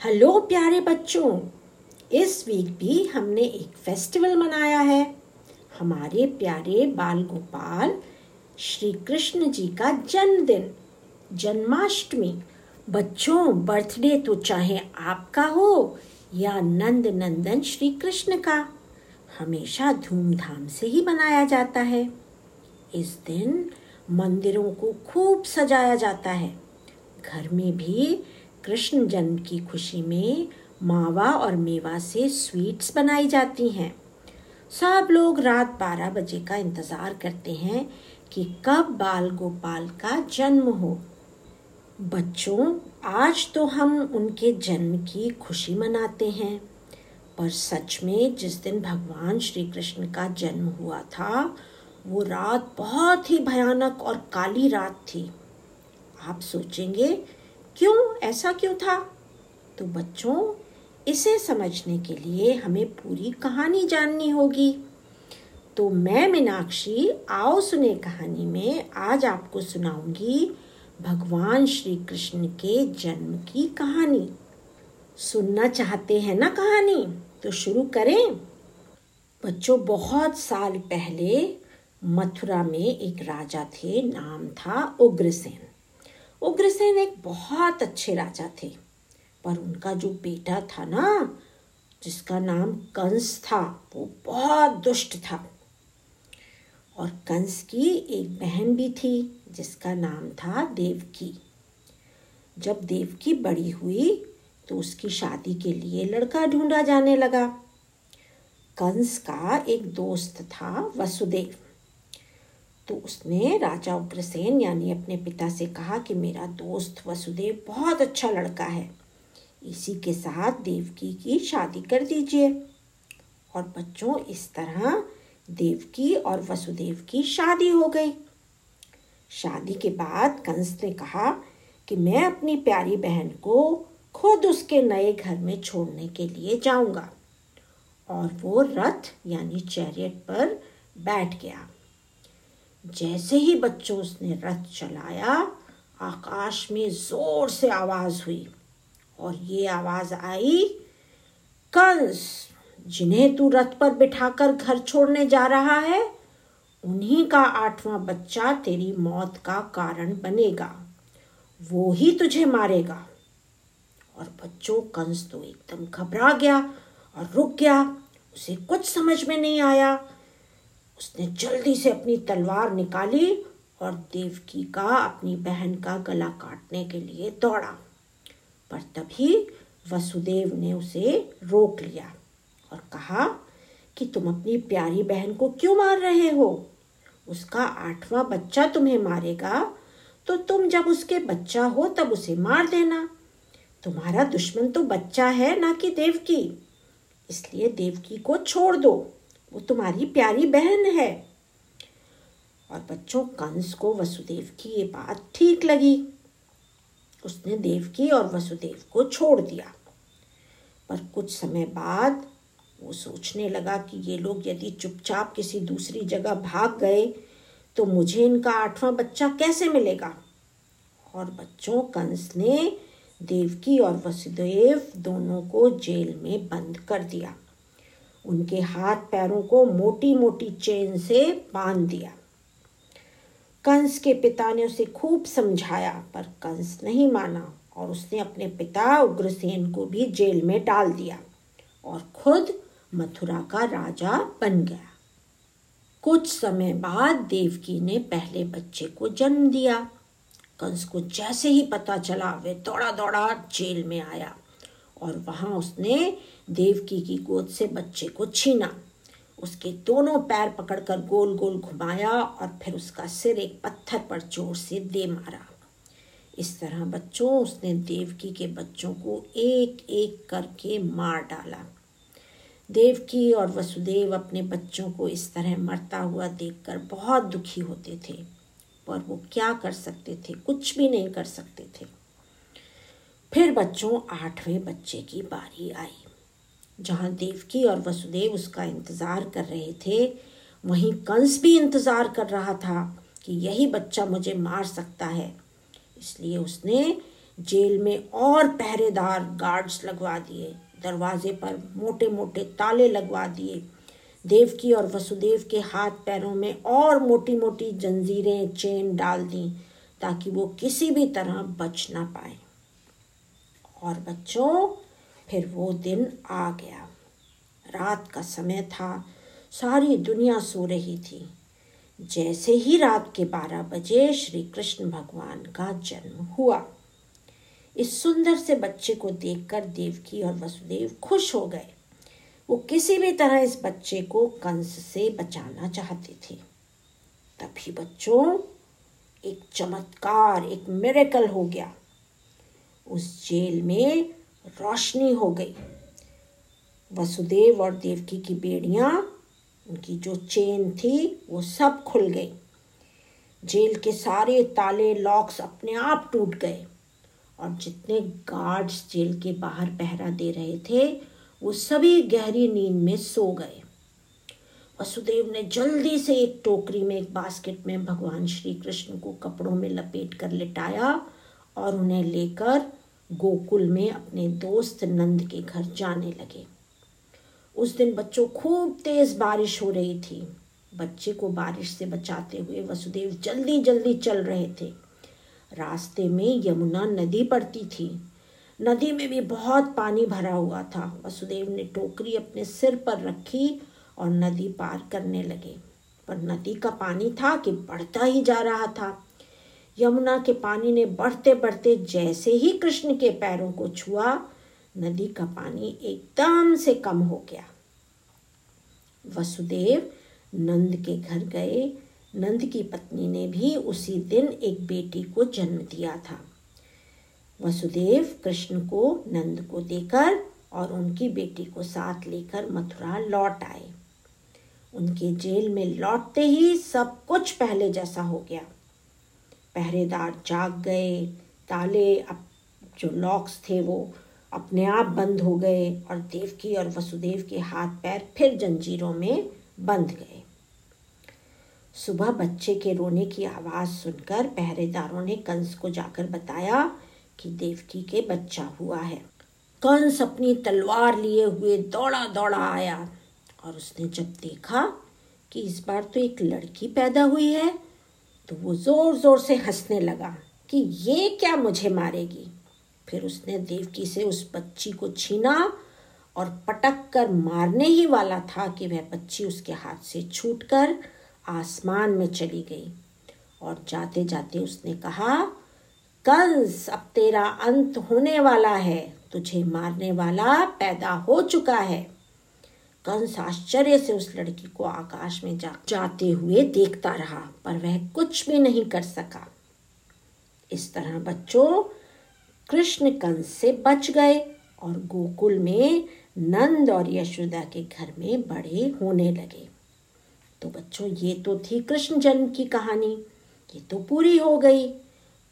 Hello प्यारे बच्चों, इस वीक भी हमने एक फेस्टिवल मनाया है। हमारे प्यारे बाल गोपाल श्री कृष्ण जी का जन्मदिन, जन्माष्टमी। बच्चों बर्थडे तो चाहे आपका हो या नंद नंदन श्री कृष्ण का, हमेशा धूमधाम से ही मनाया जाता है। इस दिन मंदिरों को खूब सजाया जाता है। घर में भी कृष्ण जन्म की खुशी में मावा और मेवा से स्वीट्स बनाई जाती हैं। सब लोग रात बारह बजे का इंतज़ार करते हैं कि कब बाल गोपाल का जन्म हो। बच्चों, आज तो हम उनके जन्म की खुशी मनाते हैं। पर सच में जिस दिन भगवान श्री कृष्ण का जन्म हुआ था, वो रात बहुत ही भयानक और काली रात थी। आप सोचेंगे क्यों? ऐसा क्यों था? तो बच्चों, इसे समझने के लिए हमें पूरी कहानी जाननी होगी। तो मैं मीनाक्षी, आओ सुने कहानी में आज आपको सुनाऊँगी भगवान श्री कृष्ण के जन्म की कहानी। सुनना चाहते हैं ना कहानी? तो शुरू करें। बच्चों, बहुत साल पहले मथुरा में एक राजा थे, नाम था उग्रसेन। उग्रसेन एक बहुत अच्छे राजा थे, पर उनका जो बेटा था ना, जिसका नाम कंस था, वो बहुत दुष्ट था। और कंस की एक बहन भी थी, जिसका नाम था देवकी। जब देवकी बड़ी हुई तो उसकी शादी के लिए लड़का ढूंढा जाने लगा। कंस का एक दोस्त था वसुदेव। तो उसने राजा उग्रसेन, यानी अपने पिता से कहा कि मेरा दोस्त वसुदेव बहुत अच्छा लड़का है। इसी के साथ देवकी की शादी कर दीजिए। और बच्चों, इस तरह देवकी और वसुदेव की शादी हो गई। शादी के बाद कंस ने कहा कि मैं अपनी प्यारी बहन को खुद उसके नए घर में छोड़ने के लिए जाऊँगा। और वो रथ, यानी चैरियट पर बैठ गया। जैसे ही बच्चों उसने रथ चलाया, आकाश में ज़ोर से आवाज़ हुई और ये आवाज़ आई, कंस, जिन्हें तू रथ पर बिठाकर घर छोड़ने जा रहा है, उन्हीं का आठवां बच्चा तेरी मौत का कारण बनेगा, वो ही तुझे मारेगा। और बच्चों, कंस तो एकदम घबरा गया और रुक गया, उसे कुछ समझ में नहीं आया। उसने जल्दी से अपनी तलवार निकाली और देवकी का अपनी बहन का गला काटने के लिए दौड़ा। पर तभी वसुदेव ने उसे रोक लिया और कहा कि तुम अपनी प्यारी बहन को क्यों मार रहे हो? उसका आठवां बच्चा तुम्हें मारेगा तो तुम जब उसके बच्चा हो तब उसे मार देना। तुम्हारा दुश्मन तो बच्चा है, ना कि देवकी। इसलिए देवकी को छोड़ दो। वो तुम्हारी प्यारी बहन है। और बच्चों, कंस को वसुदेव की ये बात ठीक लगी। उसने देवकी और वसुदेव को छोड़ दिया। पर कुछ समय बाद वो सोचने लगा कि ये लोग यदि चुपचाप किसी दूसरी जगह भाग गए तो मुझे इनका आठवां बच्चा कैसे मिलेगा? और बच्चों, कंस ने देवकी और वसुदेव दोनों को जेल में बंद कर दिया। उनके हाथ पैरों को मोटी मोटी चेन से बाँध दिया। कंस के पिता ने उसे खूब समझाया, पर कंस नहीं माना और उसने अपने पिता उग्रसेन को भी जेल में डाल दिया और खुद मथुरा का राजा बन गया। कुछ समय बाद देवकी ने पहले बच्चे को जन्म दिया। कंस को जैसे ही पता चला, वे दौड़ा दौड़ा जेल में आया। और वहाँ उसने देवकी की गोद से बच्चे को छीना। उसके दोनों पैर पकड़कर गोल गोल घुमाया और फिर उसका सिर एक पत्थर पर ज़ोर से दे मारा। इस तरह बच्चों, उसने देवकी के बच्चों को एक एक करके मार डाला। देवकी और वसुदेव अपने बच्चों को इस तरह मरता हुआ देखकर बहुत दुखी होते थे, पर वो क्या कर सकते थे? कुछ भी नहीं कर सकते थे। फिर बच्चों, आठवें बच्चे की बारी आई। जहाँ देवकी और वसुदेव उसका इंतज़ार कर रहे थे, वहीं कंस भी इंतज़ार कर रहा था कि यही बच्चा मुझे मार सकता है। इसलिए उसने जेल में और पहरेदार गार्ड्स लगवा दिए, दरवाजे पर मोटे मोटे ताले लगवा दिए। देवकी और वसुदेव के हाथ पैरों में और मोटी मोटी जंजीरें, चेन डाल दी, ताकि वो किसी भी तरह बच ना पाए। और बच्चों, फिर वो दिन आ गया। रात का समय था, सारी दुनिया सो रही थी। जैसे ही रात के बारह बजे श्री कृष्ण भगवान का जन्म हुआ। इस सुंदर से बच्चे को देखकर देवकी और वसुदेव खुश हो गए। वो किसी भी तरह इस बच्चे को कंस से बचाना चाहते थे। तभी बच्चों, एक चमत्कार, एक मेरेकल हो गया। उस जेल में रोशनी हो गई। वसुदेव और देवकी की बेड़ियाँ, उनकी जो चेन थी, वो सब खुल गई। जेल के सारे ताले, लॉक्स अपने आप टूट गए और जितने गार्ड्स जेल के बाहर पहरा दे रहे थे, वो सभी गहरी नींद में सो गए। वसुदेव ने जल्दी से एक टोकरी में, एक बास्केट में भगवान श्री कृष्ण को कपड़ों में लपेट कर लिटाया और उन्हें लेकर गोकुल में अपने दोस्त नंद के घर जाने लगे। उस दिन बच्चों, खूब तेज बारिश हो रही थी। बच्चे को बारिश से बचाते हुए वसुदेव जल्दी जल्दी चल रहे थे। रास्ते में यमुना नदी पड़ती थी। नदी में भी बहुत पानी भरा हुआ था। वसुदेव ने टोकरी अपने सिर पर रखी और नदी पार करने लगे। पर नदी का पानी था कि बढ़ता ही जा रहा था। यमुना के पानी ने बढ़ते बढ़ते जैसे ही कृष्ण के पैरों को छुआ, नदी का पानी एकदम से कम हो गया। वसुदेव नंद के घर गए। नंद की पत्नी ने भी उसी दिन एक बेटी को जन्म दिया था। वसुदेव कृष्ण को, नंद को देकर और उनकी बेटी को साथ लेकर मथुरा लौट आए। उनके जेल में लौटते ही सब कुछ पहले जैसा हो गया। पहरेदार जाग गए, ताले अब जो लॉक्स थे वो अपने आप बंद हो गए और देवकी और वसुदेव के हाथ पैर फिर जंजीरों में बंध गए। सुबह बच्चे के रोने की आवाज़ सुनकर पहरेदारों ने कंस को जाकर बताया कि देवकी के बच्चा हुआ है। कंस अपनी तलवार लिए हुए दौड़ा दौड़ा आया और उसने जब देखा कि इस बार तो एक लड़की पैदा हुई है तो वो ज़ोर ज़ोर से हंसने लगा कि ये क्या मुझे मारेगी। फिर उसने देवकी से उस बच्ची को छीना और पटक कर मारने ही वाला था कि वह बच्ची उसके हाथ से छूटकर आसमान में चली गई। और जाते जाते उसने कहा, कंस, अब तेरा अंत होने वाला है। तुझे मारने वाला पैदा हो चुका है। कंस आश्चर्य से उस लड़की को आकाश में जा, जाते हुए देखता रहा, पर वह कुछ भी नहीं कर सका। इस तरह बच्चों कृष्ण कंस से बच गए और गोकुल में नंद और यशोदा के घर में बड़े होने लगे। तो बच्चों, ये तो थी कृष्ण जन्म की कहानी। ये तो पूरी हो गई,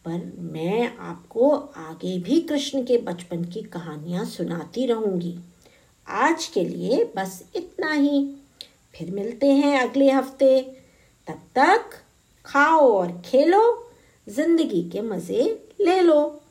पर मैं आपको आगे भी कृष्ण के बचपन की कहानियाँ सुनाती रहूँगी। आज के लिए बस इतना ही। फिर मिलते हैं अगले हफ़्ते। तब तक खाओ और खेलो, ज़िंदगी के मज़े ले लो।